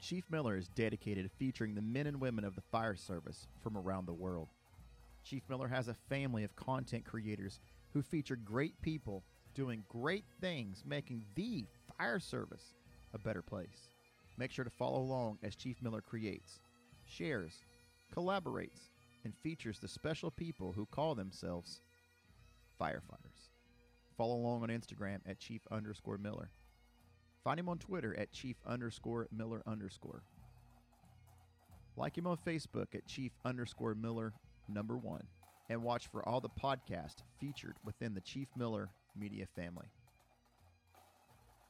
Chief Miller is dedicated to featuring the men and women of the fire service from around the world. Chief Miller has a family of content creators who feature great people doing great things, making the fire service a better place. Make sure to follow along as Chief Miller creates, shares, collaborates, and features the special people who call themselves firefighters. Follow along on Instagram at Chief underscore Miller. Find him on Twitter at Chief underscore Miller underscore. Like him on Facebook at Chief underscore Miller number one. And watch for all the podcasts featured within the Chief Miller media family.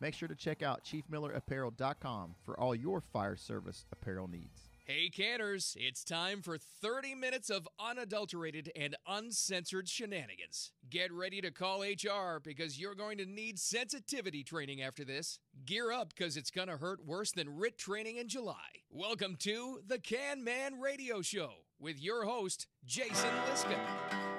Make sure to check out ChiefMillerApparel.com for all your fire service apparel needs. Hey, canners, it's time for 30 minutes of unadulterated and uncensored shenanigans. Get ready to call HR because you're going to need sensitivity training after this. Gear up because it's going to hurt worse than RIT training in July. Welcome to the Can Man Radio Show with your host, Jason Liska.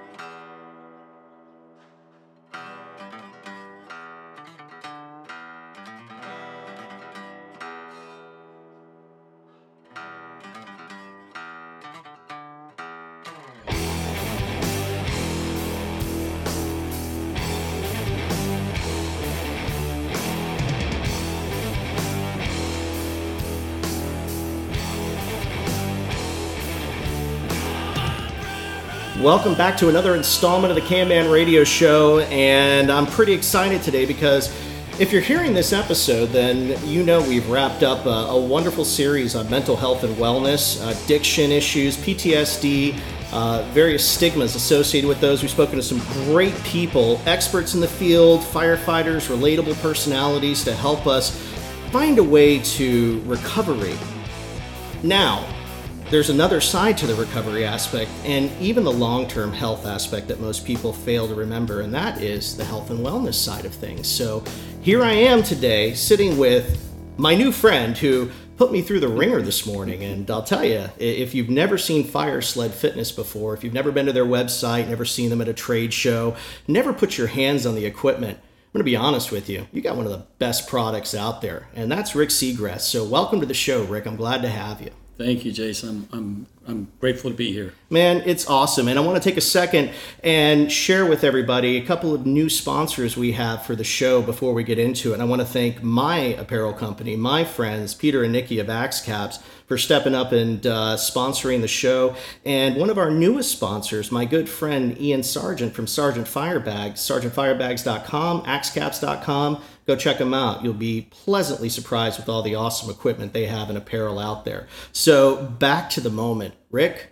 Welcome back to another installment of the Can Man Radio Show, and I'm pretty excited today because if you're hearing this episode, then you know we've wrapped up a, a wonderful series on mental health and wellness, addiction issues, PTSD, uh, various stigmas associated with those. We've spoken to some great people, experts in the field, firefighters, relatable personalities to help us find a way to recovery. Now, there's another side to the recovery aspect and even the long term health aspect that most people fail to remember, and that is the health and wellness side of things. So here I am today sitting with my new friend who put me through the ringer this morning. And I'll tell you, if you've never seen Fire Sled Fitness before, if you've never been to their website, never seen them at a trade show, never put your hands on the equipment, I'm going to be honest with you. You got one of the best products out there, and that's Rick Seagrass. So, welcome to the show, Rick. I'm glad to have you. Thank you, Jason. I'm, I'm, I'm grateful to be here. Man, it's awesome. And I want to take a second and share with everybody a couple of new sponsors we have for the show before we get into it. And I want to thank my apparel company, my friends, Peter and Nikki of Axe Caps, for stepping up and uh, sponsoring the show. And one of our newest sponsors, my good friend Ian Sargent from Sargent Firebags, sargentfirebags.com, axecaps.com. Go check them out. You'll be pleasantly surprised with all the awesome equipment they have and apparel out there. So, back to the moment. Rick,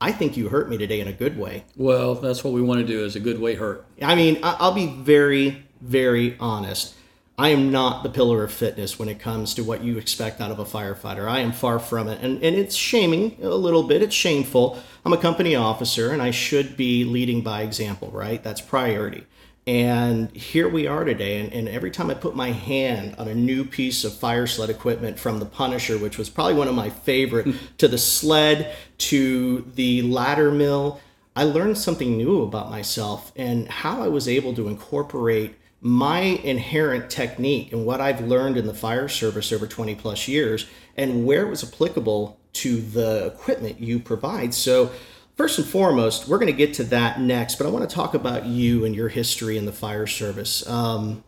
I think you hurt me today in a good way. Well, that's what we want to do is a good way hurt. I mean, I'll be very, very honest. I am not the pillar of fitness when it comes to what you expect out of a firefighter. I am far from it. And, and it's shaming a little bit. It's shameful. I'm a company officer and I should be leading by example, right? That's priority. And here we are today. And, and every time I put my hand on a new piece of fire sled equipment from the Punisher, which was probably one of my favorite, hmm. to the sled, to the ladder mill, I learned something new about myself and how I was able to incorporate my inherent technique and what I've learned in the fire service over 20 plus years and where it was applicable to the equipment you provide. So, first and foremost, we're going to get to that next, but I want to talk about you and your history in the fire service. Um,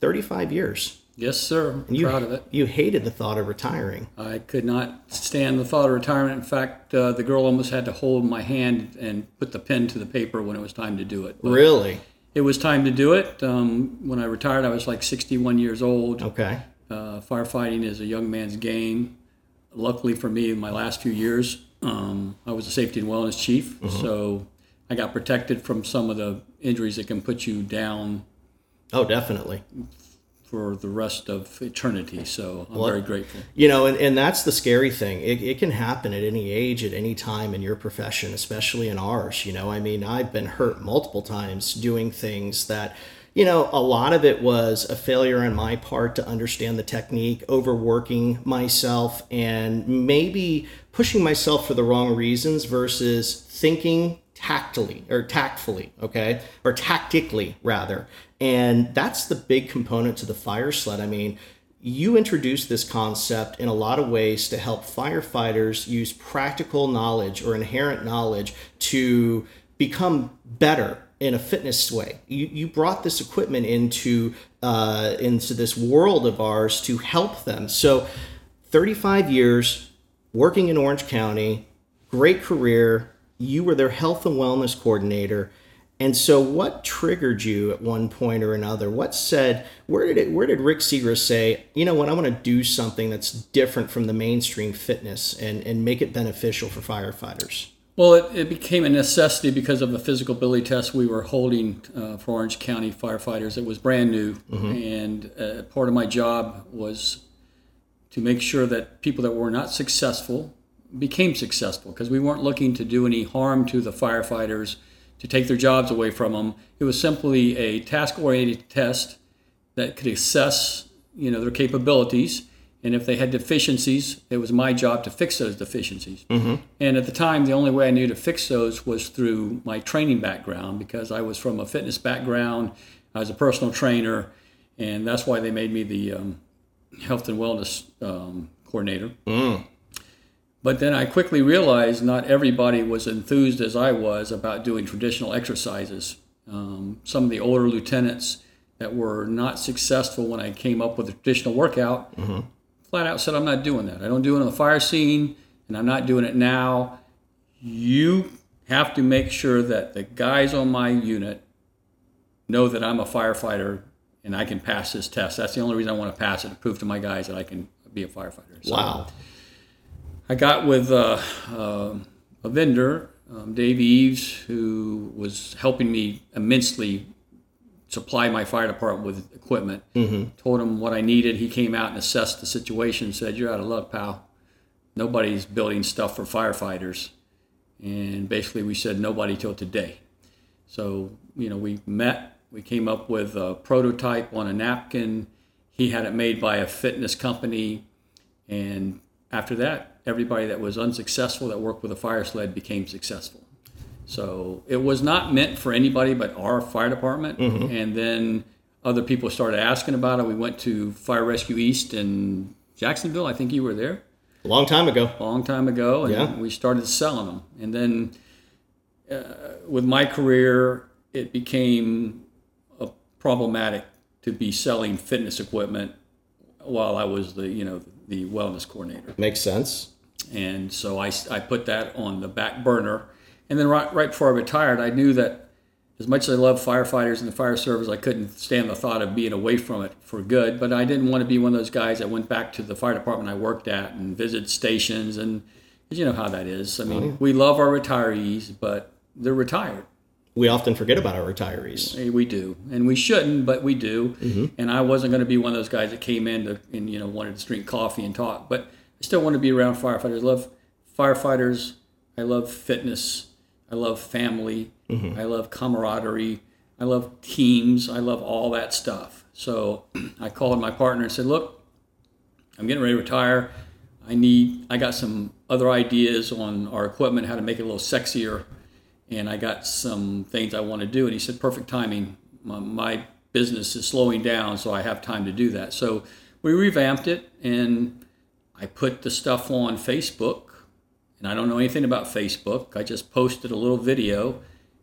35 years. Yes, sir. I'm you, proud of it. You hated the thought of retiring. I could not stand the thought of retirement. In fact, uh, the girl almost had to hold my hand and put the pen to the paper when it was time to do it. But Really? It was time to do it. Um, when I retired, I was like 61 years old. Okay. Uh, firefighting is a young man's game. Luckily for me, in my last few years, um, I was a safety and wellness chief, so I got protected from some of the injuries that can put you down Oh, definitely. for the rest of eternity. So I'm Well, very grateful. You know, and, and that's the scary thing. It, it can happen at any age, at any time in your profession, especially in ours. You know, I mean, I've been hurt multiple times doing things that, you know, a lot of it was a failure on my part to understand the technique, overworking myself, and maybe pushing myself for the wrong reasons versus thinking tactily or tactfully, okay, or tactically rather. And that's the big component to the fire sled. I mean, you introduced this concept in a lot of ways to help firefighters use practical knowledge or inherent knowledge to become better in a fitness way. You, you brought this equipment into uh, into this world of ours to help them. So, 35 years working in Orange County, great career. You were their health and wellness coordinator. And so, what triggered you at one point or another? What said? Where did it? Where did Rick Segrist say? You know what? I want to do something that's different from the mainstream fitness and and make it beneficial for firefighters. Well, it, it became a necessity because of the physical ability test we were holding uh, for Orange County firefighters. It was brand new, and uh, part of my job was to make sure that people that were not successful became successful because we weren't looking to do any harm to the firefighters to take their jobs away from them. It was simply a task-oriented test that could assess, you know, their capabilities, and if they had deficiencies, it was my job to fix those deficiencies. And at the time, the only way I knew to fix those was through my training background because I was from a fitness background. I was a personal trainer, and that's why they made me the um, health and wellness um, coordinator. But then I quickly realized not everybody was enthused as I was about doing traditional exercises. Um, some of the older lieutenants that were not successful when I came up with a traditional workout flat out said, I'm not doing that. I don't do it on the fire scene, and I'm not doing it now. You have to make sure that the guys on my unit know that I'm a firefighter and I can pass this test. That's the only reason I want to pass it to prove to my guys that I can be a firefighter. So Wow. I got with uh, uh, a vendor, um, Dave Eves, who was helping me immensely supply my fire department with equipment. Mm-hmm. Told him what I needed. He came out and assessed the situation said, You're out of luck, pal. Nobody's building stuff for firefighters. And basically, we said nobody till today. So, you know, we met, we came up with a prototype on a napkin. He had it made by a fitness company. And after that, everybody that was unsuccessful that worked with a fire sled became successful. So it was not meant for anybody but our fire department. And then other people started asking about it. We went to Fire Rescue East in Jacksonville. I think you were there A long time ago. a long time ago, and Yeah. we started selling them. And then uh, with my career, it became a problematic to be selling fitness equipment while I was the you know the wellness coordinator. Makes sense. And so I, I put that on the back burner. And then right, right before I retired, I knew that as much as I love firefighters and the fire service, I couldn't stand the thought of being away from it for good. But I didn't want to be one of those guys that went back to the fire department I worked at and visited stations. And you know how that is. I mean, mm-hmm. we love our retirees, but they're retired. We often forget about our retirees. We do, and we shouldn't, but we do. Mm-hmm. And I wasn't going to be one of those guys that came in to, and you know wanted to drink coffee and talk, but I still want to be around firefighters. I love firefighters. I love fitness. I love family. Mm-hmm. I love camaraderie. I love teams. I love all that stuff. So I called my partner and said, "Look, I'm getting ready to retire. I need. I got some other ideas on our equipment, how to make it a little sexier." and I got some things I want to do. And he said, perfect timing. My, my business is slowing down, so I have time to do that. So we revamped it, and I put the stuff on Facebook. And I don't know anything about Facebook. I just posted a little video,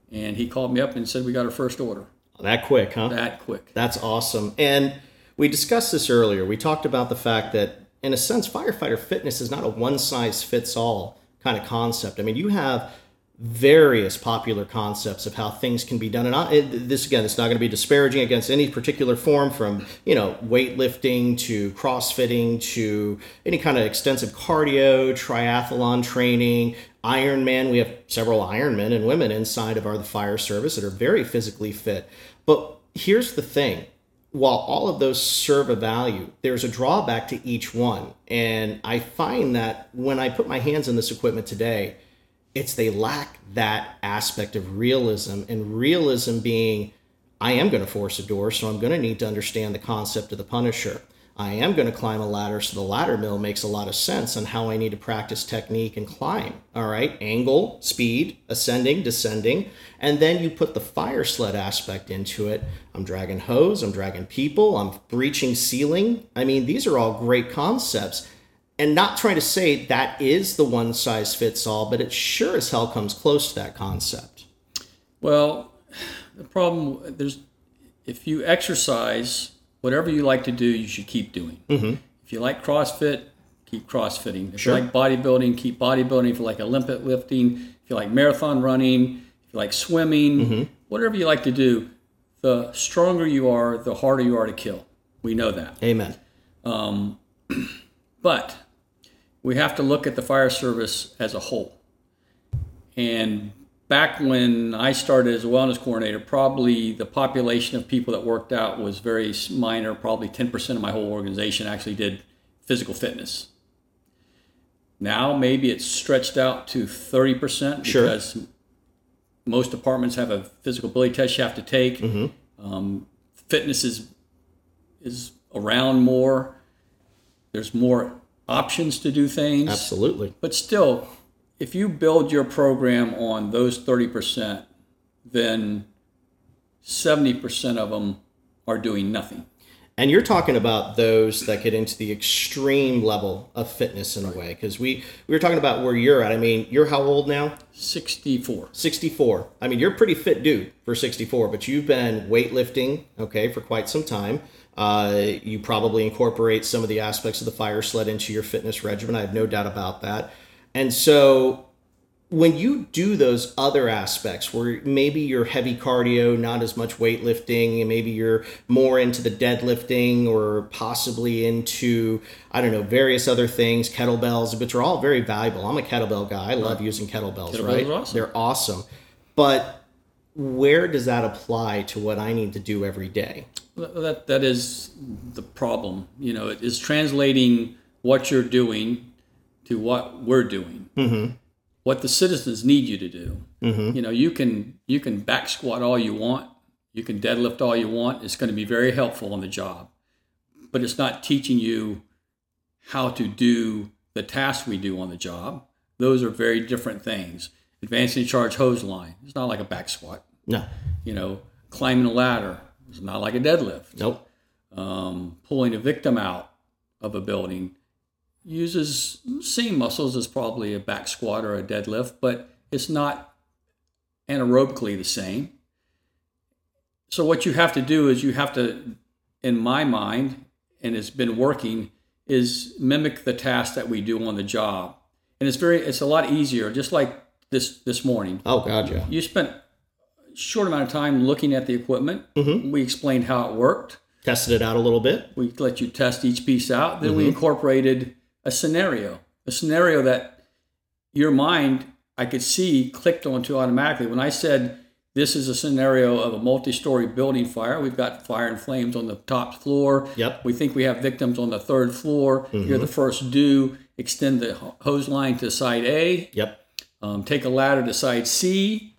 and he called me up and said, we got our first order That quick, huh? that quick. That's awesome. And we discussed this earlier. We talked about the fact that, in a sense, firefighter fitness is not a one size fits all kind of concept. I mean, you have various popular concepts of how things can be done. And I, this, again, it's not going to be disparaging against any particular form from, you know, weightlifting to crossfitting to any kind of extensive cardio, triathlon training, Ironman. We have several Ironmen and women inside of our the fire service that are very physically fit. But here's the thing while all of those serve a value, there's a drawback to each one. And I find that when I put my hands on this equipment today, it's they lack that aspect of realism and realism being I am going to force a door, so I'm going to need to understand the concept of the Punisher. I am going to climb a ladder, so the ladder mill makes a lot of sense on how I need to practice technique and climb. All right, angle, speed, ascending, descending, and then you put the fire sled aspect into it. I'm dragging hose, I'm dragging people, I'm breaching ceiling. I mean, these are all great concepts. And not trying to say that is the one size fits all, but it sure as hell comes close to that concept. Well, the problem there's if you exercise, whatever you like to do, you should keep doing. Mm-hmm. If you like CrossFit, keep CrossFitting. If Sure. you like bodybuilding, keep bodybuilding. If you like Olympic lifting, if you like marathon running, if you like swimming, whatever you like to do, the stronger you are, the harder you are to kill. We know that. Amen. But we have to look at the fire service as a whole. And back when I started as a wellness coordinator, probably the population of people that worked out was very minor. Probably 10% of my whole organization actually did physical fitness. Now maybe it's stretched out to 30% Sure. because most departments have a physical ability test you have to take. Um, fitness is is around more. There's more options to do things. Absolutely. But still, if you build your program on those 30%, then 70% of them are doing nothing. And you're talking about those that get into the extreme level of fitness in a way, because we we were talking about where you're at. I mean, you're how old now? 64. 64. I mean, you're a pretty fit dude for 64, but you've been weightlifting, okay, for quite some time. Uh, you probably incorporate some of the aspects of the fire sled into your fitness regimen. I have no doubt about that. And so when you do those other aspects where maybe you're heavy cardio, not as much weightlifting, and maybe you're more into the deadlifting or possibly into, I don't know, various other things, kettlebells, which are all very valuable. I'm a kettlebell guy. I love using kettlebells, Kettlebells right? awesome. They're awesome. But where does that apply to what I need to do every day? That, that is the problem. You know, it is translating what you're doing to what we're doing. Mm-hmm. What the citizens need you to do. Mm-hmm. You know, you can you can back squat all you want, you can deadlift all you want. It's going to be very helpful on the job, but it's not teaching you how to do the tasks we do on the job. Those are very different things. Advancing charge hose line. It's not like a back squat. No. You know, climbing a ladder. It's not like a deadlift Nope. um, pulling a victim out of a building uses same muscles as probably a back squat or a deadlift, but it's not anaerobically the same. So what you have to do is you have to, in my mind, and it's been working, is mimic the task that we do on the job. And it's very it's a lot easier, just like this this morning Oh, God, yeah. you spent a short amount of time looking at the equipment. Mm-hmm. We explained how it worked. Tested it out a little bit. We let you test each piece out. Then we mm-hmm. incorporated a scenario, a scenario that your mind, I could see, clicked onto automatically. When I said this is a scenario of a multi-story building fire, we've got fire and flames on the top floor. Yep. We think we have victims on the third floor. You're the first due. Extend the hose line to side A Yep. um, take a ladder to side C.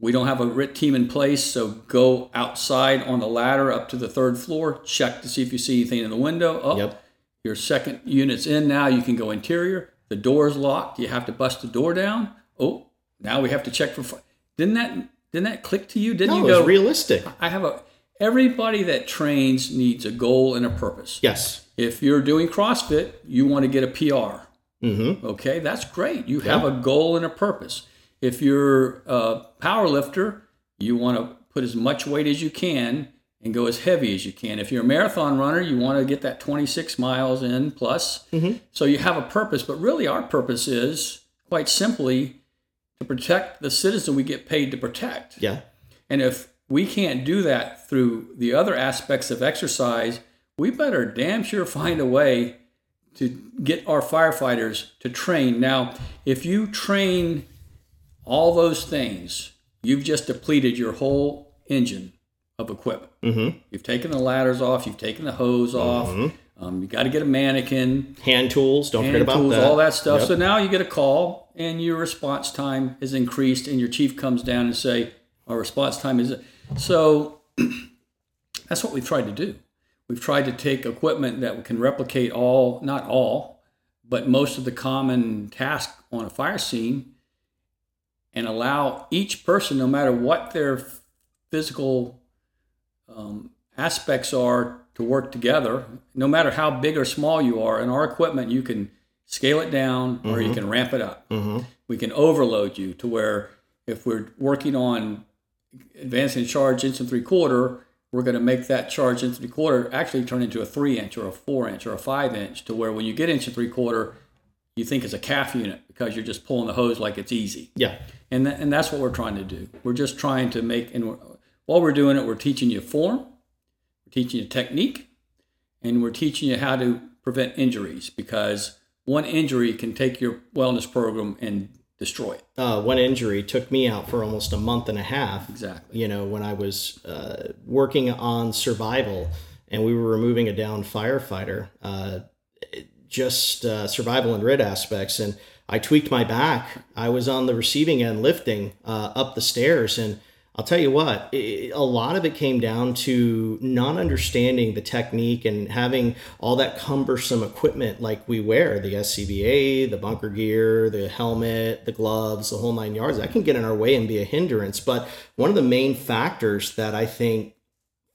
We don't have a RIT team in place, so go outside on the ladder up to the third floor. Check to see if you see anything in the window. Oh, Yep. Your second unit's in now. You can go interior. The door's locked. You have to bust the door down. Oh, now we have to check for. Fi- didn't that didn't that click to you? Didn't No, you it was go? realistic. I have a. Everybody that trains needs a goal and a purpose. Yes. If you're doing CrossFit, you want to get a PR. Mm-hmm. Okay, that's great. You have Yeah. a goal and a purpose. If you're a power lifter, you want to put as much weight as you can and go as heavy as you can. If you're a marathon runner, you want to get that 26 miles in plus. Mm-hmm. So you have a purpose, but really our purpose is quite simply to protect the citizen we get paid to protect. Yeah. And if we can't do that through the other aspects of exercise, we better damn sure find a way to get our firefighters to train. Now, if you train all those things, you've just depleted your whole engine of equipment. Mm-hmm. You've taken the ladders off, you've taken the hose off, um, you got to get a mannequin, Hand tools. Don't forget hand about tools, that. all that stuff. Yep. So now you get a call, and your response time is increased, and your chief comes down and say, "Our response time is." So that's what we've tried to do. we've tried to take equipment that can replicate all, not all, but most of the common tasks on a fire scene and allow each person, no matter what their physical um, aspects are, to work together. No matter how big or small you are, in our equipment, you can scale it down or you can ramp it up. We can overload you to where if we're working on advancing charge inch and three quarter, we're going to make that charge inch and three quarter actually turn into a three inch or a four inch or a five inch to where when you get inch and three quarter, you think it's a CAFS unit because you're just pulling the hose like it's easy. Yeah. And, th- and that's what we're trying to do. We're just trying to make, and we're, while we're doing it, we're teaching you form, we're teaching you technique, and we're teaching you how to prevent injuries because one injury can take your wellness program and destroy it. Uh, one injury took me out for almost a month and a half. Exactly. You know, when I was uh, working on survival and we were removing a downed firefighter, uh, just uh, survival and RIT aspects. And I tweaked my back. I was on the receiving end lifting uh, up the stairs. And I'll tell you what, it, a lot of it came down to not understanding the technique and having all that cumbersome equipment like we wear the SCBA, the bunker gear, the helmet, the gloves, the whole nine yards. That can get in our way and be a hindrance. But one of the main factors that I think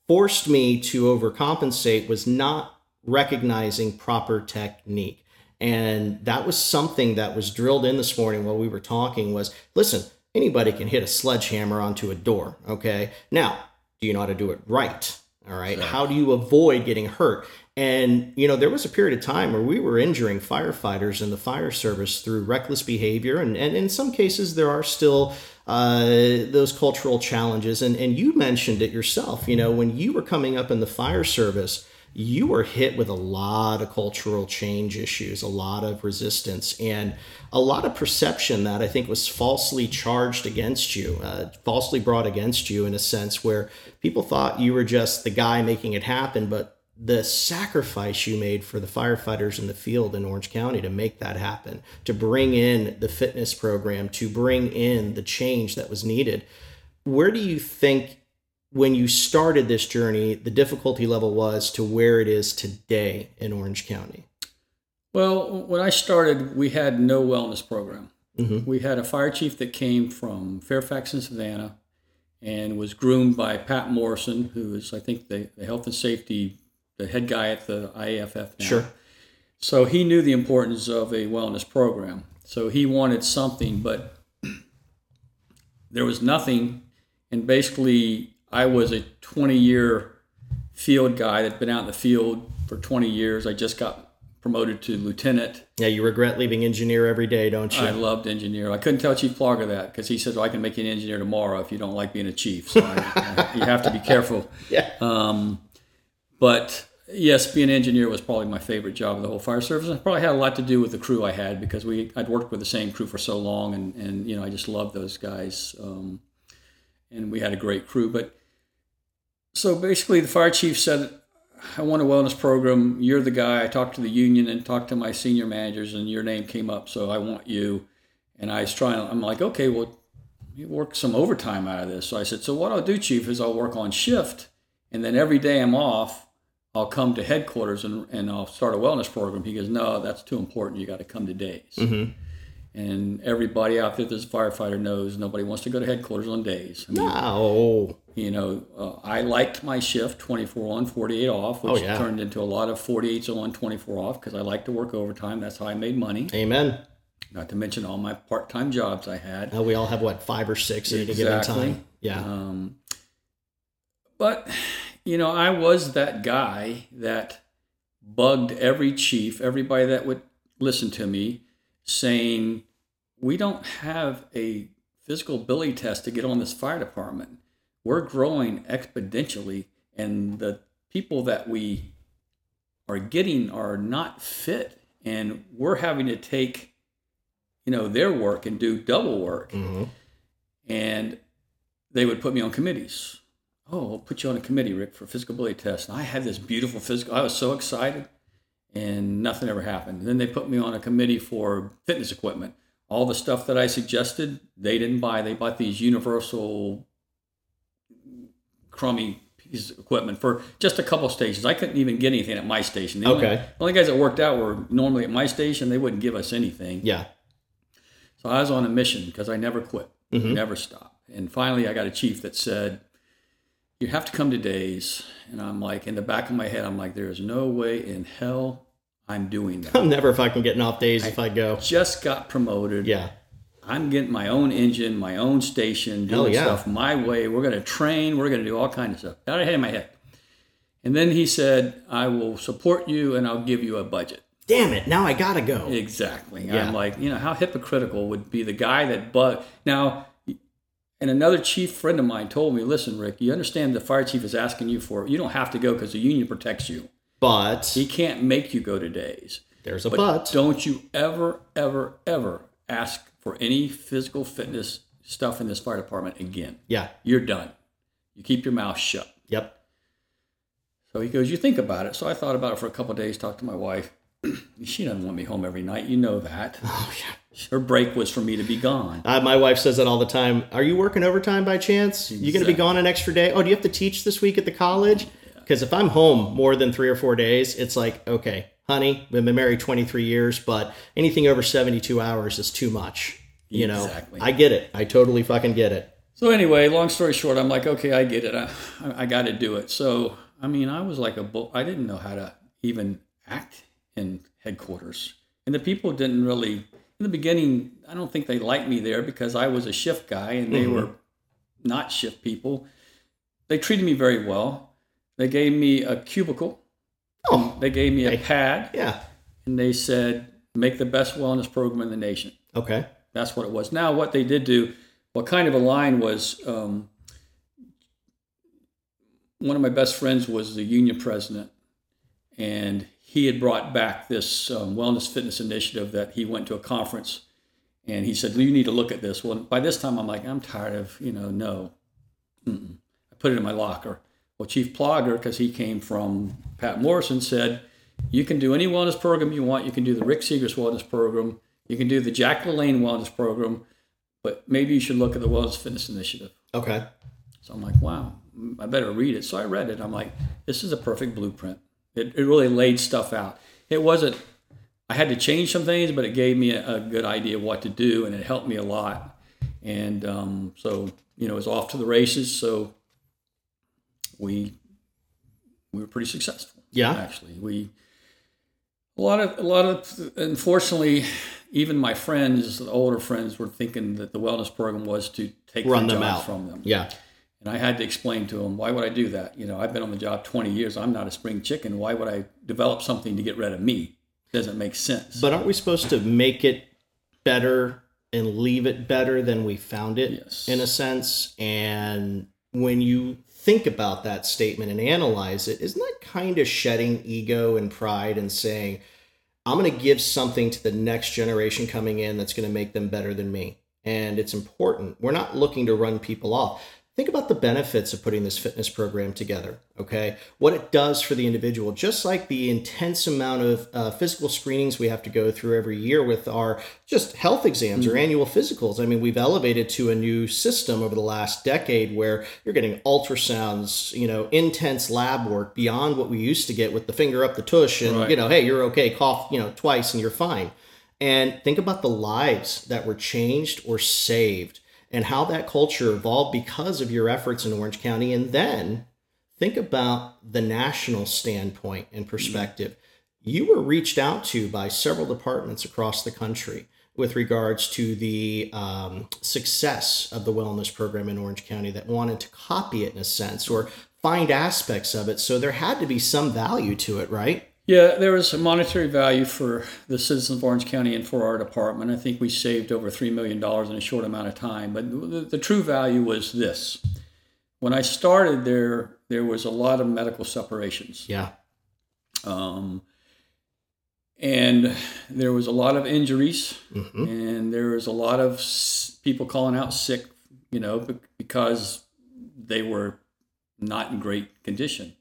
forced me to overcompensate was not recognizing proper technique. And that was something that was drilled in this morning while we were talking was listen, anybody can hit a sledgehammer onto a door. Okay. Now, do you know how to do it right? All right. How do you avoid getting hurt? And, you know, there was a period of time where we were injuring firefighters in the fire service through reckless behavior. And, and in some cases, there are still uh, those cultural challenges. And, and you mentioned it yourself. You know, when you were coming up in the fire service, you were hit with a lot of cultural change issues, a lot of resistance, and a lot of perception that I think was falsely charged against you, uh, falsely brought against you in a sense where people thought you were just the guy making it happen, but the sacrifice you made for the firefighters in the field in Orange County to make that happen, to bring in the fitness program, to bring in the change that was needed. Where do you think when you started this journey, the difficulty level was to where it is today in Orange County? Well, when I started, we had no wellness program. Mm-hmm. We had a fire chief that came from Fairfax and Savannah and was groomed by Pat Morrison, who is, I think, the, the health and safety, the head guy at the IAFF now. Sure. So he knew the importance of a wellness program. So he wanted something, but there was nothing. And basically, I was a 20 year field guy that'd been out in the field for 20 years. I just got promoted to lieutenant. Yeah, you regret leaving engineer every day, don't you? I loved engineer. I couldn't tell Chief Plaugher that because he said, well, I can make you an engineer tomorrow if you don't like being a chief. So I, you have to be careful. Yeah. Um, but yes, being an engineer was probably my favorite job of the whole fire service. It probably had a lot to do with the crew I had because we I'd worked with the same crew for so long, and and you know I just loved those guys. Um, and we had a great crew. But so basically, the fire chief said, I want a wellness program. You're the guy. I talked to the union and talked to my senior managers, and your name came up. So I want you. And I was trying, I'm like, okay, well, you work some overtime out of this. So I said, so what I'll do, chief, is I'll work on shift. And then every day I'm off, I'll come to headquarters and, and I'll start a wellness program. He goes, no, that's too important. You got to come to days. Mm-hmm. And everybody out there that's a firefighter knows nobody wants to go to headquarters on days. I mean, No. you know, uh, I liked my shift 24 on, 48 off, which Oh, yeah. turned into a lot of 48s on, 24 off because I like to work overtime. That's how I made money. Amen. Not to mention all my part time jobs I had. Uh, we all have what five or six at any given time. Yeah. Um, but, you know, I was that guy that bugged every chief, everybody that would listen to me, saying, We don't have a physical ability test to get on this fire department. We're growing exponentially, and the people that we are getting are not fit, and we're having to take, you know, their work and do double work hmm and they would put me on committees. Oh, we'll put you on a committee, Rick, for physical ability test. And I had this beautiful physical. I was so excited, and nothing ever happened. Then they put me on a committee for fitness equipment. All the stuff that I suggested, they didn't buy. They bought these universal, crummy piece of equipment for just a couple stations. I couldn't even get anything at my station. The only- Okay. the only guys that worked out were normally at my station. They wouldn't give us anything. Yeah. So I was on a mission because I never quit, Mm-hmm. never stopped. And finally, I got a chief that said, "You have to come to days." And I'm like, in the back of my head, I'm like, "There is no way in hell I'm doing that." I'm never fucking getting off days if I go. Just got promoted. Yeah. I'm getting my own engine, my own station, doing yeah. stuff my way. We're going to train. We're going to do all kinds of stuff. Got ahead in my head. And then he said, "I will support you, and I'll give you a budget." Damn it! Now I gotta go. Exactly. Yeah. I'm like, you know, how hypocritical would be the guy that but now and another chief friend of mine told me, listen, Rick, you understand the fire chief is asking you for it. You don't have to go because the union protects you. But He can't make you go to days. there's a But but. don't you ever, ever, ever ask for any physical fitness stuff in this fire department again. Yeah. You're done. You keep your mouth shut. Yep. So he goes, You think about it. So I thought about it for a couple of days, talked to my wife. she doesn't want me home every night. You know that. Oh yeah. Her break was for me to be gone. Uh, my wife says that all the time. Are you working overtime by chance? You going to be gone an extra day? Oh, do you have to teach this week at the college? Because if I'm home more than three or four days, it's like, okay, honey, we've been married 23 years, but anything over 72 hours is too much. You know, I get it. I totally fucking get it. So anyway, long story short, I'm like, okay, I get it. I, I, I got to do it. So I mean, I was like a bull. I didn't know how to even act in headquarters, and the people didn't really. In the beginning, I don't think they liked me there because I was a shift guy, and they were not shift people. They treated me very well. They gave me a cubicle. Oh, They gave me a Hey. pad, yeah. and they said, "Make the best wellness program in the nation." Okay. That's what it was. Now, what they did do, what kind of a line was um, one of my best friends was the union president, and he had brought back this um, wellness fitness initiative that he went to a conference and he said, You need to look at this. Well, by this time, I'm like, I'm tired of, you know, no. Mm-mm. I put it in my locker. Well, Chief Plaugher, because he came from Pat Morrison, said, You can do any wellness program you want. You can do the Rick Seegers wellness program. You can do the Jack LaLanne wellness program, but maybe you should look at the Wellness Fitness Initiative. Okay. So I'm like, wow, I better read it. So I read it. I'm like, this is a perfect blueprint. It, it really laid stuff out. It wasn't, I had to change some things, but it gave me a, a good idea of what to do and it helped me a lot. And um, so, you know, it was off to the races. So we, we were pretty successful. Yeah. Actually, we, a lot of, a lot of, unfortunately, even my friends, the older friends, were thinking that the wellness program was to take Run them out. from them. Yeah. And I had to explain to him, why would I do that? You know, I've been on the job 20 years. I'm not a spring chicken. Why would I develop something to get rid of me? It Doesn't make sense. But aren't we supposed to make it better and leave it better than we found it Yes. in a sense? And when you think about that statement and analyze it, isn't that kind of shedding ego and pride and saying, I'm going to give something to the next generation coming in that's going to make them better than me? And it's important. We're not looking to run people off. Think about the benefits of putting this fitness program together, okay? What it does for the individual, just like the intense amount of uh, physical screenings we have to go through every year with our just health exams or annual physicals. I mean, we've elevated to a new system over the last decade where you're getting ultrasounds, you know, intense lab work beyond what we used to get with the finger up the tush and, Right. you know, hey, you're okay, cough, you know, twice and you're fine. And think about the lives that were changed or saved and how that culture evolved because of your efforts in Orange County. And then think about the national standpoint and perspective. You were reached out to by several departments across the country with regards to the um, success of the wellness program in Orange County that wanted to copy it in a sense or find aspects of it. So there had to be some value to it, right? Yeah, there was a monetary value for the citizens of Orange County and for our department. I think we saved over $3 million in a short amount of time. But the, the true value was this. When I started there, there was a lot of medical separations. Yeah. Um, and there was a lot of injuries, hmm and there was a lot of people calling out sick, you know, because they were not in great condition.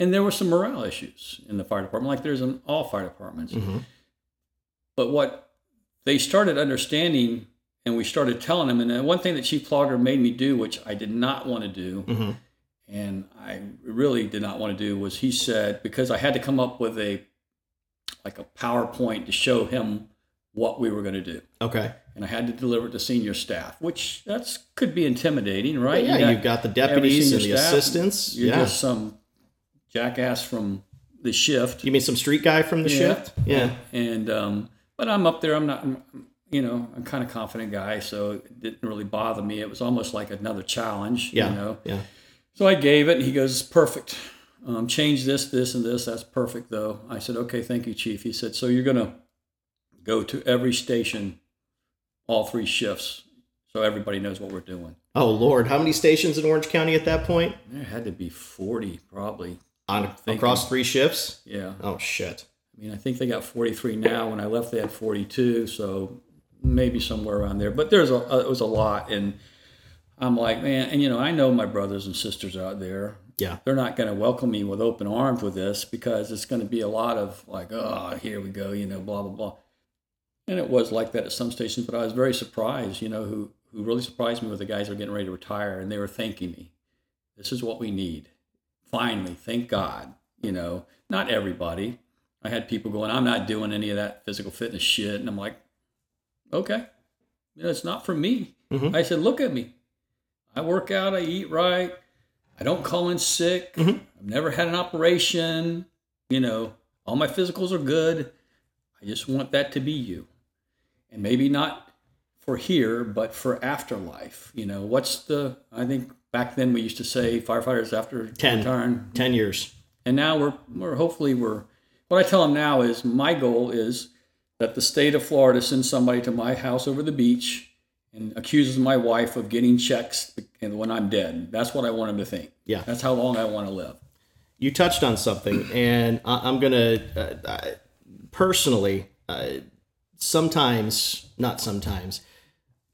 And there were some morale issues in the fire department, like there's in all fire departments. hmm But what they started understanding, and we started telling them, and then one thing that Chief Plaugher made me do, which I did not want to do, hmm and I really did not want to do was he said because I had to come up with a like a PowerPoint to show him what we were going to do, Okay. and I had to deliver it to senior staff, which that's could be intimidating, right? yeah, You got you've got the deputies and the assistants. You're yeah. just some jackass from the shift. you mean some street guy from the Yeah. shift? Yeah. And um, but I'm up there. I'm not. I'm, you know, I'm kind of confident guy, so it didn't really bother me. It was almost like another challenge. Yeah. You know. Yeah. So I gave it, and he goes, "Perfect. Um, change this, this, and this. That's perfect, though." I said, "Okay, thank you, Chief." He said, "So you're gonna go to every station, all three shifts, so everybody knows what we're doing." Oh Lord, how many stations in Orange County at that point? There had to be forty, probably. On across three shifts? Yeah. Oh shit. I mean, I think they got 43 now. When I left, they had 42, so maybe somewhere around there. But there's a uh, it was a lot, and I'm like, man, and you know, I know my brothers and sisters out there. Yeah. They're not going to welcome me with open arms with this because it's going to be a lot of like, oh, here we go, you know, blah blah blah. And it was like that at some stations, but I was very surprised. You know, who who really surprised me were the guys who were getting ready to retire, and they were thanking me. This is what we need. Finally, thank God. You know, not everybody. I had people going, I'm not doing any of that physical fitness shit. And I'm like, okay, you know, it's not for me. Mhm. I said, look at me. I work out, I eat right. I don't call in sick. Mhm. I've never had an operation. You know, all my physicals are good. I just want that to be you. And maybe not for here, but for afterlife. You know, what's the, I think back then we used to say firefighters after Ten. retiring, Ten years. and now we're, we're hopefully we're what I tell them now is my goal is that the state of Florida sends somebody to my house over the beach and accuses my wife of getting checks and when I'm dead. That's what I want them to think. Yeah. That's how long I want to live. you touched on something, and I, I'm gonna uh, I, personally, uh, sometimes, not sometimes,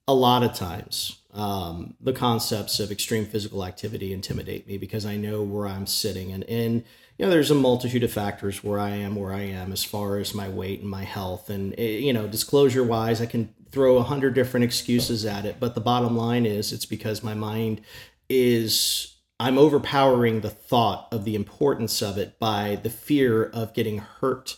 a lot of times, um, the concepts of extreme physical activity intimidate me because I know where I'm sitting, and and you know, there's a multitude of factors where I am, where I am, as far as my weight and my health, and eh, you know, disclosure wise, I can throw a hundred different excuses at it, but the bottom line is, it's because my mind is I'm overpowering the thought of the importance of it by the fear of getting hurt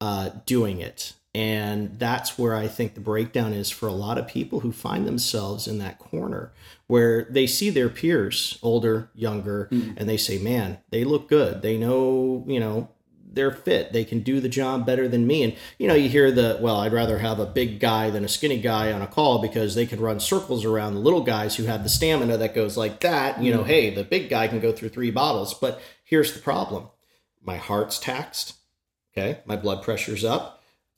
uh, doing it. And that's where I think the breakdown is for a lot of people who find themselves in that corner where they see their peers, older, younger, mm-hmm. and they say, man, they look good. They know, you know, they're fit. They can do the job better than me. And, you know, you hear the, well, I'd rather have a big guy than a skinny guy on a call because they can run circles around the little guys who have the stamina that goes like that. You know, mm-hmm. hey, the big guy can go through three bottles. But here's the problem my heart's taxed. Okay. My blood pressure's up.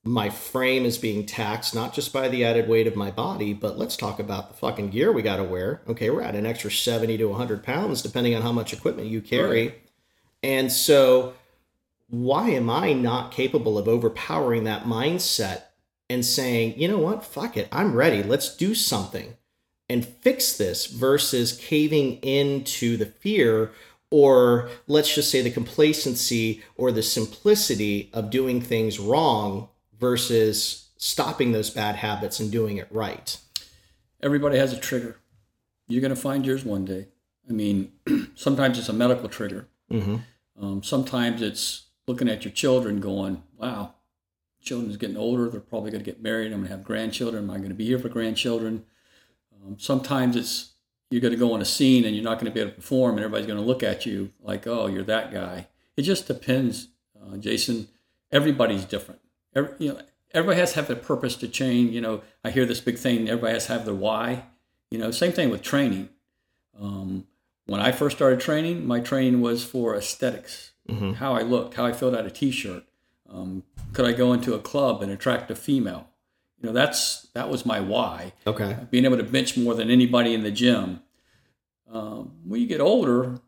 My frame is being taxed not just by the added weight of my body, but let's talk about the fucking gear we got to wear. Okay. We're at an extra 70 to 100 pounds, depending on how much equipment you carry. And so, why am I not capable of overpowering that mindset and saying, you know what, fuck it, I'm ready, let's do something and fix this versus caving into the fear or let's just say the complacency or the simplicity of doing things wrong versus stopping those bad habits and doing it right. Everybody has a trigger. You're going to find yours one day. I mean, sometimes it's a medical trigger. Mm-hmm. Um, sometimes it's looking at your children going, wow, children's getting older. They're probably going to get married. I'm going to have grandchildren. Am I going to be here for grandchildren? Um, sometimes it's you're going to go on a scene and you're not going to be able to perform, and everybody's going to look at you like, oh, you're that guy. It just depends, uh, Jason. Everybody's different. Every, you know, everybody has to have a purpose to change. You know, I hear this big thing. Everybody has to have their why. You know, same thing with training. Um, when I first started training, my training was for aesthetics, Mhm. how I looked, how I filled out a T-shirt. Um, could I go into a club and attract a female? You know, that's that was my why. Okay. Being able to bench more than anybody in the gym. Um, when you get older,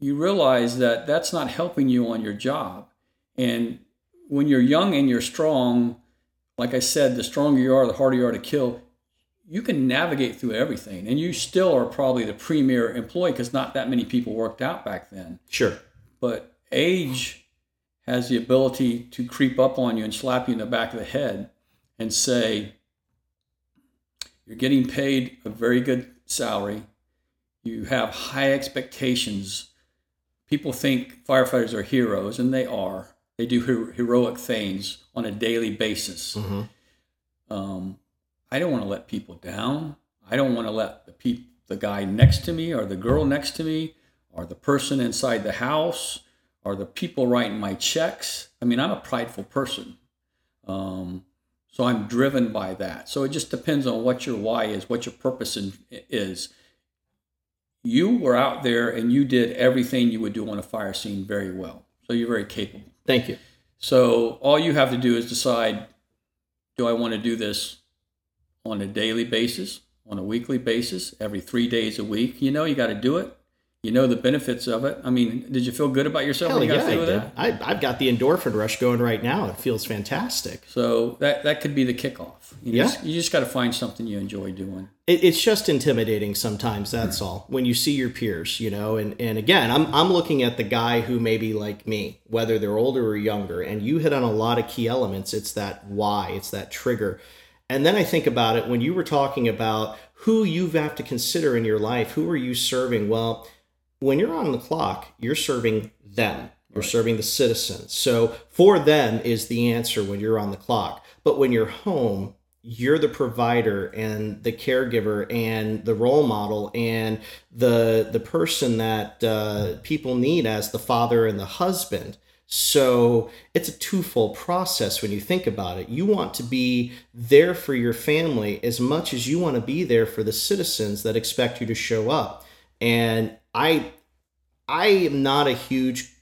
you realize that that's not helping you on your job. And when you're young and you're strong, like I said, the stronger you are, the harder you are to kill. You can navigate through everything, and you still are probably the premier employee because not that many people worked out back then. Sure. But age has the ability to creep up on you and slap you in the back of the head and say, You're getting paid a very good salary. You have high expectations people think firefighters are heroes, and they are. They do her- heroic things on a daily basis. Um, I don't want to let people down. I don't want to let the peop- the guy next to me, or the girl next to me, or the person inside the house, or the people writing my checks. I mean, I'm a prideful person. Um, so I'm driven by that. So it just depends on what your why is, what your purpose in, is. You were out there and you did everything you would do on a fire scene very well. So you're very capable. Thank you. So all you have to do is decide do I want to do this on a daily basis, on a weekly basis, every three days a week? You know, you got to do it. You know the benefits of it. I mean, did you feel good about yourself Hell when you yeah, got I, through with did. it? I, I've got the endorphin rush going right now. It feels fantastic. So that that could be the kickoff. You Yeah. just, you just got to find something you enjoy doing. It, it's just intimidating sometimes. That's all. When you see your peers, you know, and and again, I'm I'm looking at the guy who may be like me, whether they're older or younger, and you hit on a lot of key elements. It's that why, it's that trigger, and then I think about it when you were talking about who you have to consider in your life. Who are you serving? Well, when you're on the clock, you're serving them. You're serving the citizens. So for them is the answer when you're on the clock. But when you're home, you're the provider and the caregiver and the role model and the the person that uh, people need as the father and the husband. So it's a twofold process when you think about it. You want to be there for your family as much as you want to be there for the citizens that expect you to show up. And I I am not a huge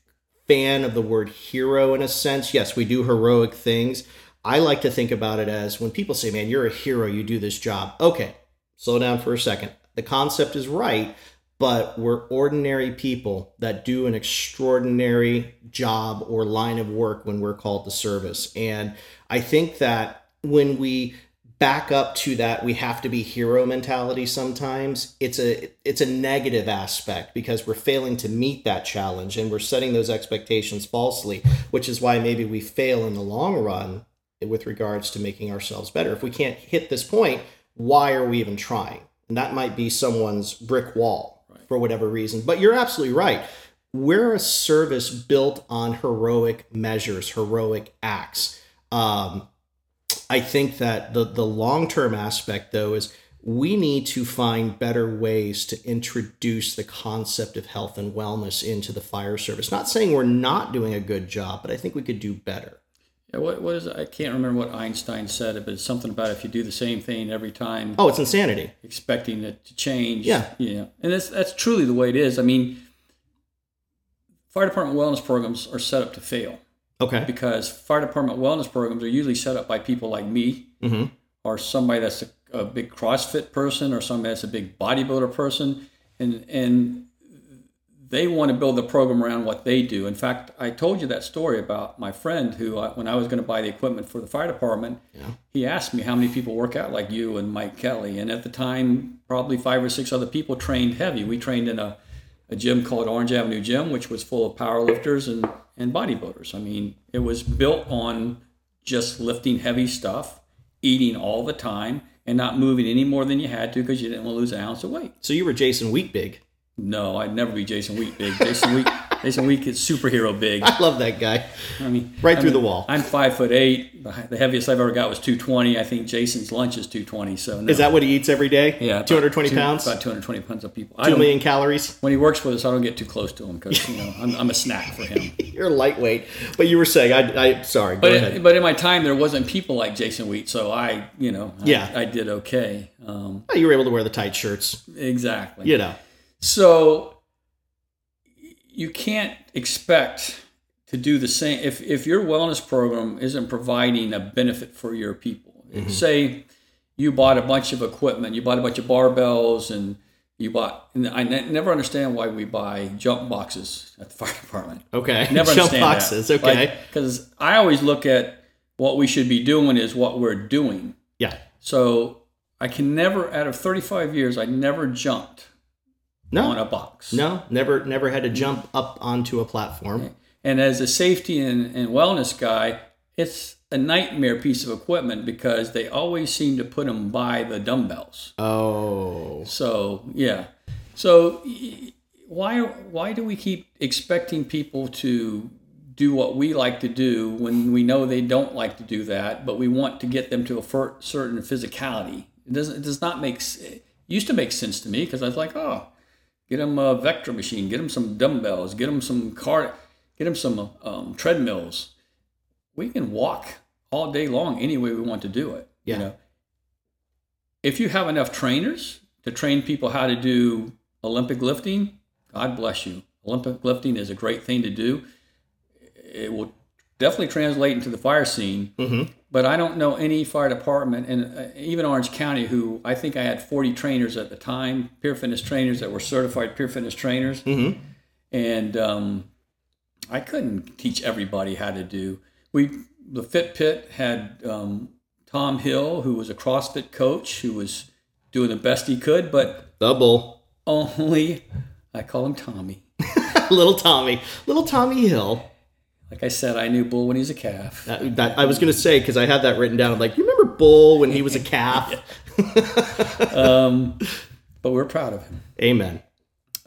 fan of the word hero in a sense. Yes, we do heroic things. I like to think about it as when people say, man, you're a hero, you do this job. Okay, slow down for a second. The concept is right, but we're ordinary people that do an extraordinary job or line of work when we're called to service. And I think that when we back up to that we have to be hero mentality sometimes it's a it's a negative aspect because we're failing to meet that challenge and we're setting those expectations falsely which is why maybe we fail in the long run with regards to making ourselves better. If we can't hit this point why are we even trying? And that might be someone's brick wall for whatever reason. But you're absolutely right. We're a service built on heroic measures heroic acts. Um, I think that the the long term aspect though is we need to find better ways to introduce the concept of health and wellness into the fire service. Not saying we're not doing a good job, but I think we could do better. Yeah, what, what is it? I can't remember what Einstein said, but it's something about if you do the same thing every time, Oh, it's insanity. expecting it to change. Yeah. yeah, and that's that's truly the way it is. I mean, fire department wellness programs are set up to fail Okay. because fire department wellness programs are usually set up by people like me Mhm. or somebody that's a, a big CrossFit person or somebody that's a big bodybuilder person, and and they want to build the program around what they do. In fact, I told you that story about my friend who, uh, when I was going to buy the equipment for the fire department, Yeah. he asked me how many people work out like you and Mike Kelly, and at the time, probably five or six other people trained heavy. We trained in a a gym called Orange Avenue Gym, which was full of powerlifters and, and bodybuilders. I mean, it was built on just lifting heavy stuff, eating all the time, and not moving any more than you had to because you didn't want to lose an ounce of weight. So you were Jason Wheat big. No, I'd never be Jason Wheat big. Jason Wheat, Jason Wheat is superhero big. I love that guy. I mean, Right I through mean, the wall. I'm five foot eight. The heaviest I've ever got was 220. I think Jason's lunch is 220. So no. Is that what he eats every day? yeah, about 220 two- pounds? About 220 pounds of people. Two million calories? when he works with us, I don't get too close to him because you know I'm, I'm a snack for him. You're lightweight. But you were saying, I, I sorry, go But ahead. but in my time, there wasn't people like Jason Wheat, so I you know I, Yeah. I did okay. Um, Oh, you were able to wear the tight shirts. exactly. You know. So you can't expect to do the same if if your wellness program isn't providing a benefit for your people. Mm-hmm. Say you bought a bunch of equipment, you bought a bunch of barbells, and you bought. And I ne- never understand why we buy jump boxes at the fire department. Okay. Never Jump boxes. that. Okay. Because I always look at what we should be doing is what we're doing. yeah. So I can never, out of 35 years, I never jumped No. on a box. No, never never had to jump up onto a platform. And as a safety and, and wellness guy, it's a nightmare piece of equipment because they always seem to put them by the dumbbells. Oh. So, yeah. So why why do we keep expecting people to do what we like to do when we know they don't like to do that, but we want to get them to a certain physicality? It doesn't. It does not make. It used to make sense to me because I was like, oh, get them a vector machine, get them some dumbbells, get them some car, get them some um, treadmills. We can walk all day long any way we want to do it. Yeah. You know, if you have enough trainers to train people how to do Olympic lifting, God bless you. Olympic lifting is a great thing to do. It will definitely translate into the fire scene. Mhm. But I don't know any fire department, and uh, even Orange County, who I think I had 40 trainers at the time, peer fitness trainers that were certified peer fitness trainers. Mhm. And um, I couldn't teach everybody how to do. We the Fit Pit had um, Tom Hill, who was a CrossFit coach, who was doing the best he could, but Double. only I call him Tommy. little Tommy. Little Tommy Hill. Like I said, I knew Bull when he was a calf. That, that- I was going to say, because I had that written down. I'm like, you remember Bull when he was a calf? Um, but we're proud of him. Amen.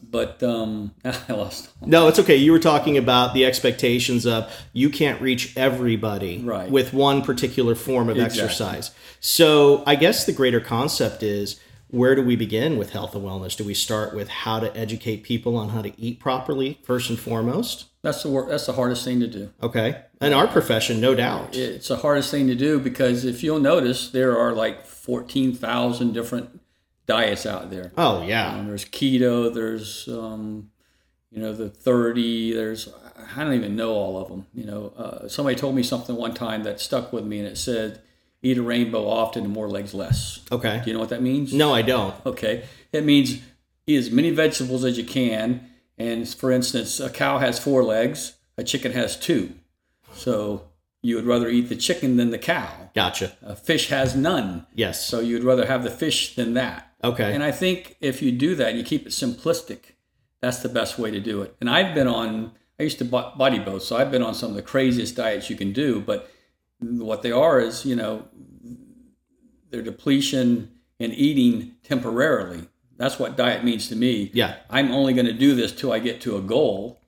But um, I lost. No, it's okay. You were talking about the expectations of you can't reach everybody Right. with one particular form of Exactly. exercise. So I guess the greater concept is where do we begin with health and wellness? Do we start with how to educate people on how to eat properly first and foremost? That's the work. That's the hardest thing to do. Okay. In our profession, no doubt. It's the hardest thing to do because if you'll notice, there are like fourteen thousand different diets out there. Oh, yeah. Um, there's keto. There's um, you know the thirty. There's I don't even know all of them. You know, uh, somebody told me something one time that stuck with me, and it said, "Eat a rainbow often and more legs less." Okay. Do you know what that means? No, I don't. Okay. It means eat as many vegetables as you can. And for instance, a cow has four legs, a chicken has two. So you would rather eat the chicken than the cow. Gotcha. A fish has none. Yes. So you'd rather have the fish than that. Okay. And I think if you do that, and you keep it simplistic, that's the best way to do it. And I've been on, I used to body boat, so I've been on some of the craziest diets you can do. But what they are is, you know, they're depletion and eating temporarily. That's what diet means to me. Yeah. I'm only going to do this till I get to a goal.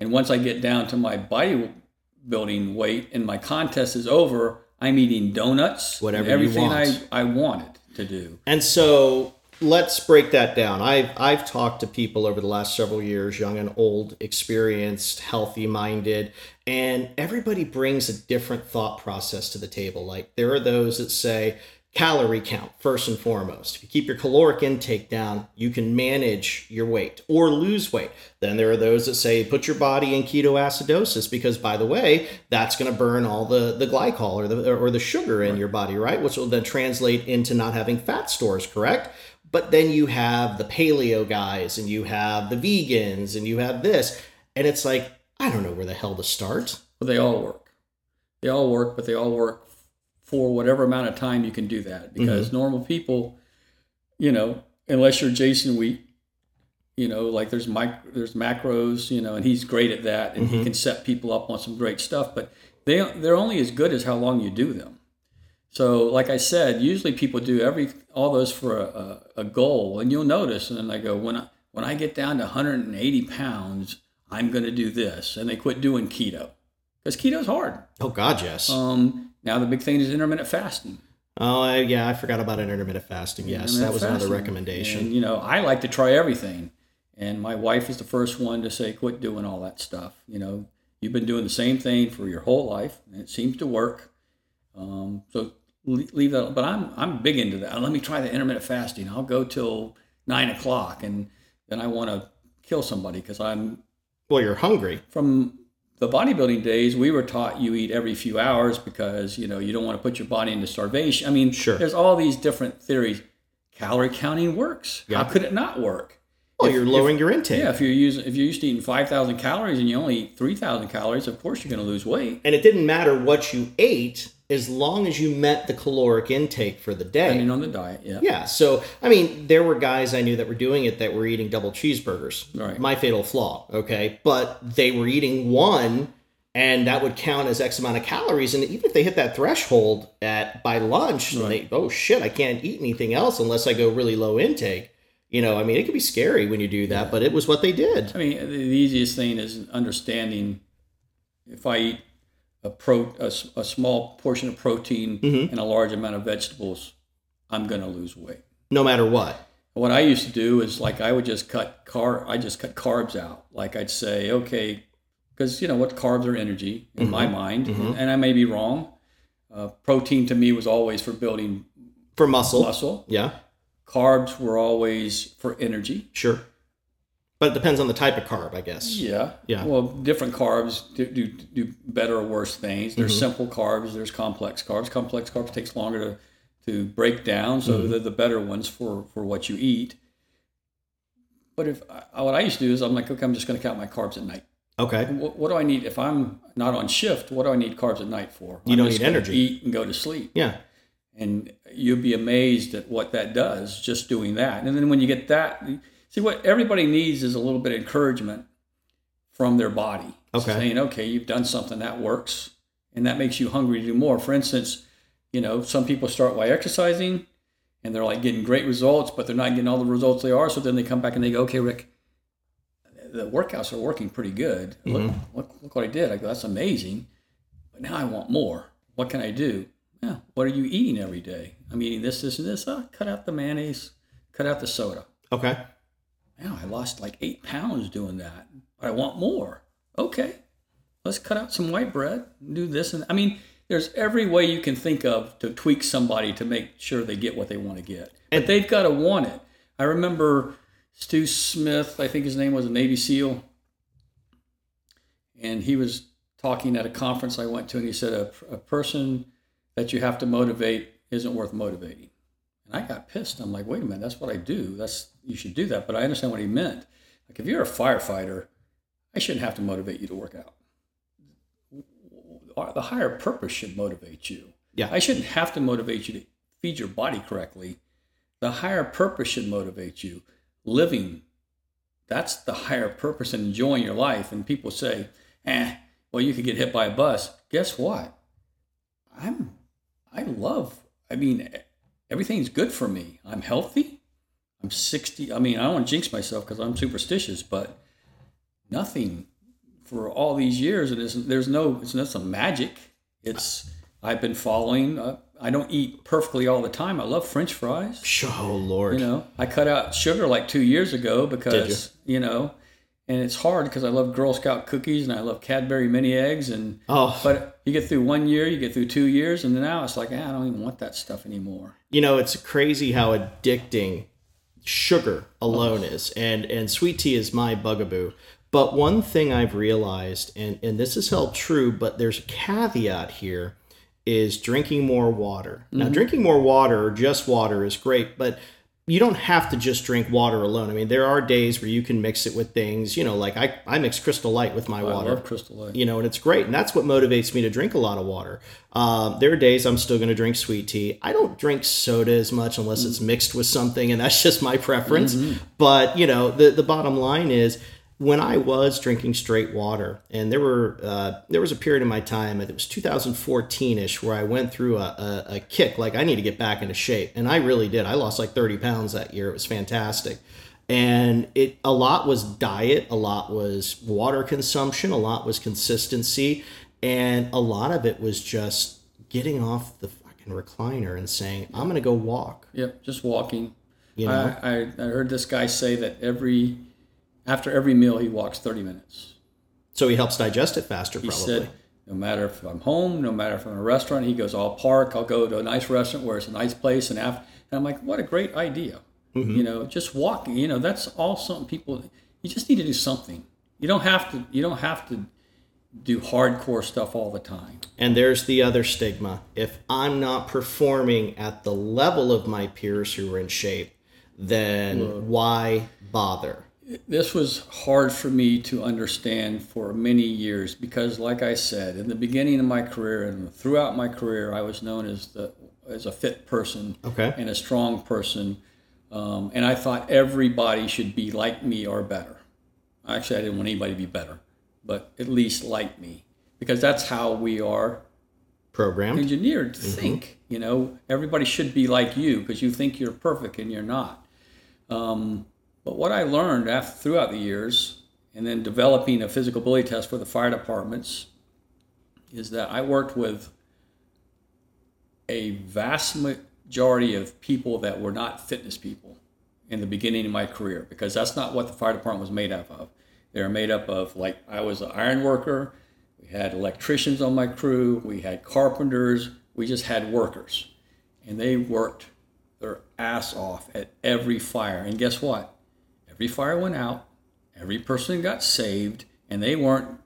And once I get down to my bodybuilding weight and my contest is over, I'm eating donuts, Whatever everything want. I, I wanted to do. And so let's break that down. I've I've talked to people over the last several years, young and old, experienced, healthy minded, and everybody brings a different thought process to the table. Like there are those that say calorie count first and foremost. If you keep your caloric intake down, you can manage your weight or lose weight. Then there are those that say put your body in ketoacidosis because by the way, that's going to burn all the the glycol or the or the sugar in your body, right? Which will then translate into not having fat stores, correct? But then you have the paleo guys and you have the vegans and you have this and it's like I don't know where the hell to start. But they all work. They all work, but they all work for whatever amount of time you can do that. Because normal people, you know, unless you're Jason Wheat, you know, like there's mic- there's macros, you know, and he's great at that, and he can set people up on some great stuff. But they they're only as good as how long you do them. So, like I said, usually people do every all those for a, a, a goal, and you'll notice. And then I go when I when I get down to 180 pounds, I'm going to do this, and they quit doing keto because keto's hard. Oh God, yes. Um, now the big thing is intermittent fasting. oh I, yeah, I forgot about intermittent fasting. Yes, that Intermittent was another recommendation. And, you know, I like to try everything, and my wife is the first one to say, "Quit doing all that stuff." You know, you've been doing the same thing for your whole life, and it seems to work. Um, so leave that. But I'm I'm big into that. Let me try the intermittent fasting. I'll go till nine o'clock, and then I want to kill somebody because I'm well, you're hungry. from the bodybuilding days, we were taught you eat every few hours because you know you don't want to put your body into starvation. I mean, Sure. there's all these different theories. Calorie counting works. Yeah. How could it not work? Well, If- you're if- lowering your intake. Yeah, if you're using if you're used to eating five thousand calories and you only eat three thousand calories, of course you're going to lose weight. And it didn't matter what you ate as long as you met the caloric intake for the day. Depending on the diet, yeah. Yeah. So, I mean, there were guys I knew that were doing it that were eating double cheeseburgers. Right. My fatal flaw. Okay. But they were eating one and that would count as X amount of calories. And even if they hit that threshold at by lunch, and they, oh shit, I can't eat anything else unless I go really low intake. You know, I mean, it could be scary when you do that, but it was what they did. I mean, the the easiest thing is understanding if I eat a pro a, a small portion of protein Mm-hmm. and a large amount of vegetables, I'm going to lose weight. No matter what. What I used to do is like I would just cut car I just cut carbs out. Like I'd say, okay, because you know what carbs are energy in my mind, and I may be wrong. Uh, protein to me was always for building For muscle. muscle. Yeah, Carbs were always for energy. sure. But it depends on the type of carb, I guess. Yeah. Yeah. Well, different carbs do, do, do better or worse things. There's Mm-hmm. simple carbs. There's complex carbs. Complex carbs takes longer to, to break down, so Mm-hmm. they're the better ones for, for what you eat. But if I, what I used to do is I'm like, okay, I'm just going to count my carbs at night. Okay. What, what do I need if I'm not on shift? What do I need carbs at night for? You I'm don't need energy. Eat and go to sleep Yeah. and you'll be amazed at what that does just doing that and then when you get that see what everybody needs is a little bit of encouragement from their body Okay. saying okay you've done something that works and that makes you hungry to do more for instance you know some people start by exercising and they're like getting great results but they're not getting all the results they are so then they come back and they go okay rick the workouts are working pretty good look, mm-hmm. look, look what i did i go that's amazing but now I want more. What can I do? Yeah, what are you eating every day? I'm eating this, this, and this. Oh, cut out the mayonnaise, cut out the soda. Okay. Now I lost like eight pounds doing that, but I want more. Okay, let's cut out some white bread, do this, and I mean, there's every way you can think of to tweak somebody to make sure they get what they want to get. But they've got to want it. I remember Stew Smith, I think his name was a Navy SEAL, and he was talking at a conference I went to, and he said, a, a person that you have to motivate isn't worth motivating. And I got pissed. I'm like, wait a minute, that's what I do. That's you should do that. But I understand what he meant. Like if you're a firefighter, I shouldn't have to motivate you to work out. The higher purpose should motivate you. Yeah. I shouldn't have to motivate you to feed your body correctly. The higher purpose should motivate you. Living, that's the higher purpose and enjoying your life. And people say, eh, well, you could get hit by a bus. Guess what? I'm, I love, I mean, everything's good for me. I'm healthy. I'm 60. I mean, I don't want to jinx myself because I'm superstitious, but nothing for all these years. And there's no, it's not some magic. It's, I've been following. Uh, I don't eat perfectly all the time. I love French fries. Oh Lord. You know, I cut out sugar like two years ago because you? know, and it's hard because I love Girl Scout cookies and I love Cadbury mini eggs and. oh, But you get through one year, you get through two years, and then now it's like, ah, I don't even want that stuff anymore. you know, it's crazy how addicting sugar alone is, and and sweet tea is my bugaboo. But one thing I've realized, and and this is held true, but there's a caveat here, is drinking more water. Now, drinking more water or just water is great, but you don't have to just drink water alone. I mean, there are days where you can mix it with things, you know, like I, I mix Crystal Light with my I water love Crystal Light. you know, and it's great. And that's what motivates me to drink a lot of water. Um, there are days I'm still going to drink sweet tea. I don't drink soda as much unless it's mixed with something, and that's just my preference. But, you know, the, the bottom line is when I was drinking straight water, and there were uh, there was a period in my time, it was 2014ish, where I went through a, a, a kick, like I need to get back into shape. And I really did. I lost like 30 pounds that year. It was fantastic and it a lot was diet a lot was water consumption a lot was consistency and a lot of it was just getting off the fucking recliner and saying i'm gonna go walk Yep, just walking. You know? I, I, I heard this guy say that every after every meal he walks 30 minutes. so he helps digest it faster He probably said, no matter if I'm home, no matter if I'm in a restaurant, he goes, I'll park, I'll go to a nice restaurant where it's a nice place. And, after, and I'm like, what a great idea. Mm-hmm. You know, just walking, you know, that's all some people, you just need to do something. You don't have to, you don't have to do hardcore stuff all the time. and there's the other stigma if i'm not performing at the level of my peers who are in shape then why bother this was hard for me to understand for many years because like i said in the beginning of my career and throughout my career i was known as the as a fit person Okay. and a strong person um, and i thought everybody should be like me or better actually i didn't want anybody to be better but at least like me because that's how we are programmed engineered to think. You know, everybody should be like you because you think you're perfect and you're not. Um, but what I learned after, throughout the years, and then developing a physical ability test for the fire departments, is that I worked with a vast majority of people that were not fitness people in the beginning of my career because that's not what the fire department was made up of. They were made up of like I was an iron worker, we had electricians on my crew, we had carpenters, we just had workers. And they worked their ass off at every fire. And guess what? Every fire went out, every person got saved, and they weren't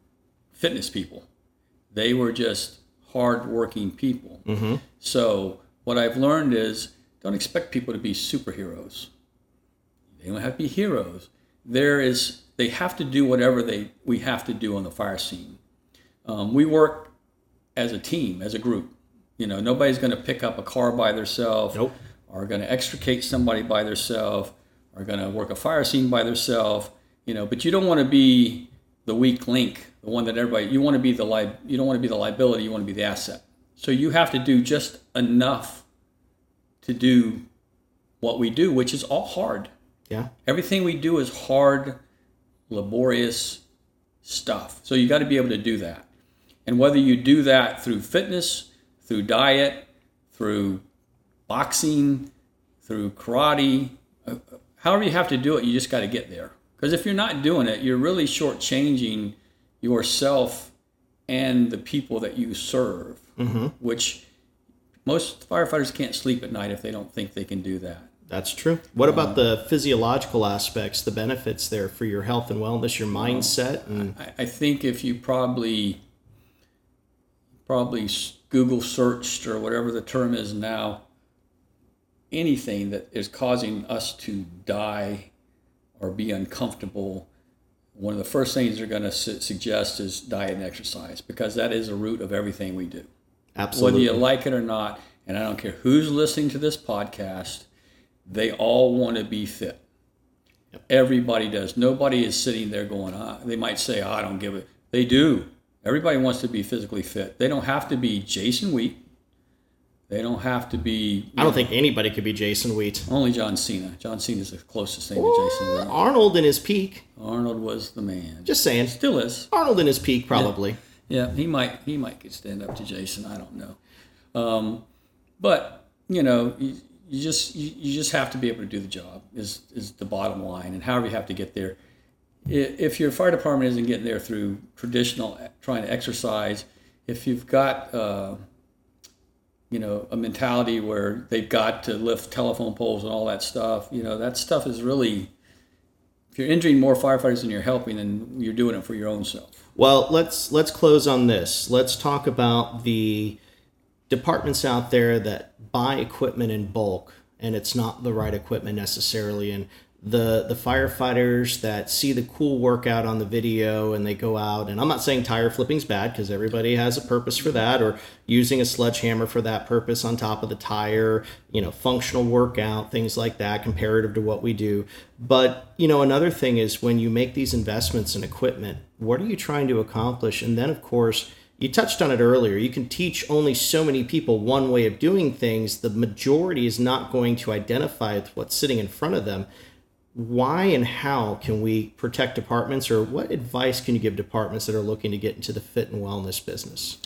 fitness people. They were just hardworking people. Mm-hmm. So what I've learned is don't expect people to be superheroes. They don't have to be heroes. There is they have to do whatever they we have to do on the fire scene. Um, we work as a team, as a group. You know, nobody's going to pick up a car by themselves, Nope. or going to extricate somebody by themselves, or going to work a fire scene by themselves. You know, but you don't want to be the weak link, the one that everybody. You want to be the li- You don't want to be the liability. You want to be the asset. So you have to do just enough to do what we do, which is all hard. Yeah. Everything we do is hard, laborious stuff. So you got to be able to do that. And whether you do that through fitness, through diet, through boxing, through karate, however you have to do it, you just got to get there. Because if you're not doing it, you're really shortchanging yourself and the people that you serve, Mm-hmm. which most firefighters can't sleep at night if they don't think they can do that. That's true. What about the physiological aspects, the benefits there for your health and wellness, your mindset, and I, I think if you probably probably Google searched or whatever the term is now, anything that is causing us to die or be uncomfortable, one of the first things they're going to su- suggest is diet and exercise because that is the root of everything we do absolutely whether you like it or not, and I don't care who's listening to this podcast, they all want to be fit. Everybody does. Nobody is sitting there going, ah, they might say, oh, I don't give it. They do. Everybody wants to be physically fit. They don't have to be Jason Wheat. They don't have to be. I don't think anybody could be Jason Wheat. Only John Cena. John Cena is the closest thing to Jason Wheat. Arnold in his peak. Arnold was the man. Just saying. Still is. Arnold in his peak, probably. Yeah, he might he might could stand up to Jason. I don't know, um, but you know, you, you just you, you just have to be able to do the job. Is is the bottom line, and however you have to get there. If your fire department isn't getting there through traditional trying to exercise, if you've got uh, you know a mentality where they've got to lift telephone poles and all that stuff, you know that stuff is really. If you're injuring more firefighters than you're helping, then you're doing it for your own self. Well, let's let's close on this. Let's talk about the departments out there that buy equipment in bulk and it's not the right equipment necessarily and the the firefighters that see the cool workout on the video and they go out and I'm not saying tire flipping's bad because everybody has a purpose for that or using a sledgehammer for that purpose on top of the tire, you know, functional workout, things like that comparative to what we do. But, you know, another thing is when you make these investments in equipment, what are you trying to accomplish? And then of course, you touched on it earlier. You can teach only so many people one way of doing things. The majority is not going to identify with what's sitting in front of them. Why and how can we protect departments, or what advice can you give departments that are looking to get into the fit and wellness business?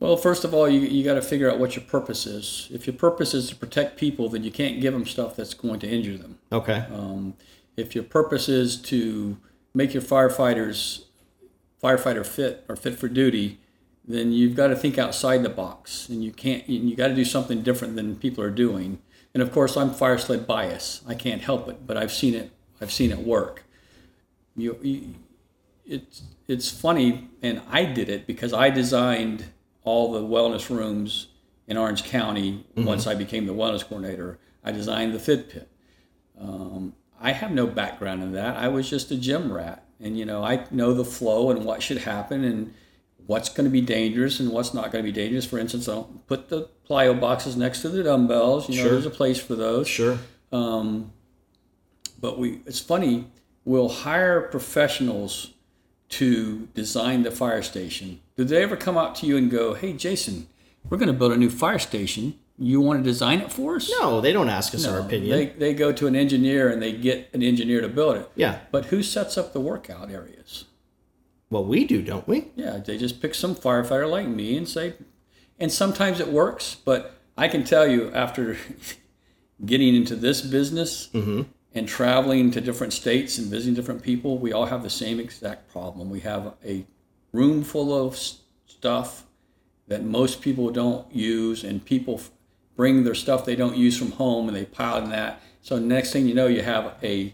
Well, first of all, you, you got to figure out what your purpose is. If your purpose is to protect people, then you can't give them stuff that's going to injure them. Okay. Um, if your purpose is to make your firefighters firefighter fit or fit for duty, then you've got to think outside the box, and you can't. You, you got to do something different than people are doing. And of course, I'm fire sled bias. I can't help it, but I've seen it. I've seen it work. You, you it's it's funny, and I did it because I designed all the wellness rooms in Orange County. Once I became the wellness coordinator, I designed the Fit Pit. Um, I have no background in that. I was just a gym rat, and you know I know the flow and what should happen and what's going to be dangerous and what's not going to be dangerous. For instance, I don't put the plyo boxes next to the dumbbells. You know, Sure. there's a place for those. Sure. Um, but we, it's funny, we'll hire professionals to design the fire station. Did they ever come out to you and go, hey, Jason, we're going to build a new fire station. You want to design it for us? No, they don't ask us No, our opinion. They, they go to an engineer and they get an engineer to build it. yeah. But who sets up the workout areas? Well, we do, don't we? Yeah, they just pick some firefighter like me and say, and sometimes it works, but I can tell you after getting into this business mm-hmm. and traveling to different states and visiting different people, we all have the same exact problem. We have a room full of stuff that most people don't use, and people bring their stuff they don't use from home and they pile in that. So next thing you know, you have a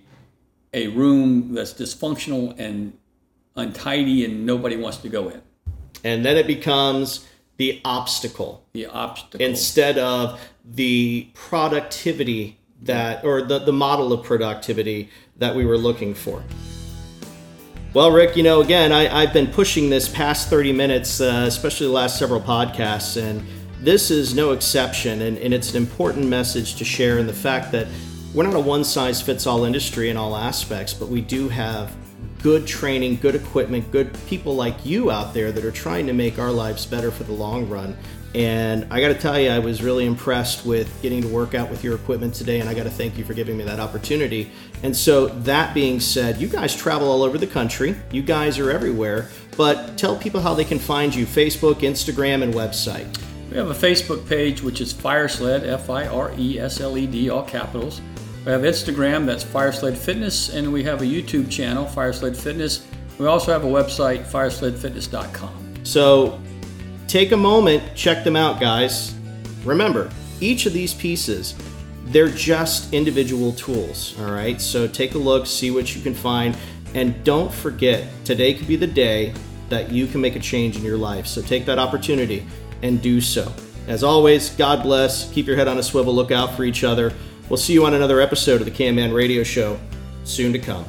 a room that's dysfunctional and untidy, and nobody wants to go in. And then it becomes the obstacle The obstacle. instead of the productivity that, or the, the model of productivity that we were looking for. Well, Rick, you know, again, I, I've been pushing this past 30 minutes, uh, especially the last several podcasts, and this is no exception. And, and it's an important message to share in the fact that we're not a one size fits all industry in all aspects, but we do have good training, good equipment, good people like you out there that are trying to make our lives better for the long run. And I got to tell you, I was really impressed with getting to work out with your equipment today, and I got to thank you for giving me that opportunity. And so, that being said, you guys travel all over the country, you guys are everywhere, but tell people how they can find you Facebook, Instagram, and website. we have a Facebook page which is Firesled, F I R E S L E D, all capitals. We have Instagram, that's Firesled Fitness, and we have a YouTube channel, Firesled Fitness. We also have a website, firesledfitness.com. So take a moment, check them out, guys. Remember, each of these pieces, they're just individual tools, all right? So take a look, see what you can find, and don't forget, today could be the day that you can make a change in your life. So take that opportunity and do so. As always, God bless. Keep your head on a swivel. Look out for each other. We'll see you on another episode of the Can Man Radio Show soon to come.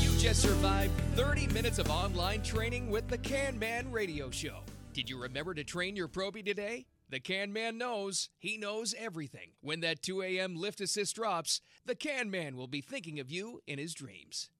You just survived 30 minutes of online training with the Can Man Radio Show. Did you remember to train your Probie today? The Can Man knows. He knows everything. When that 2 a.m. lift assist drops, the Can Man will be thinking of you in his dreams.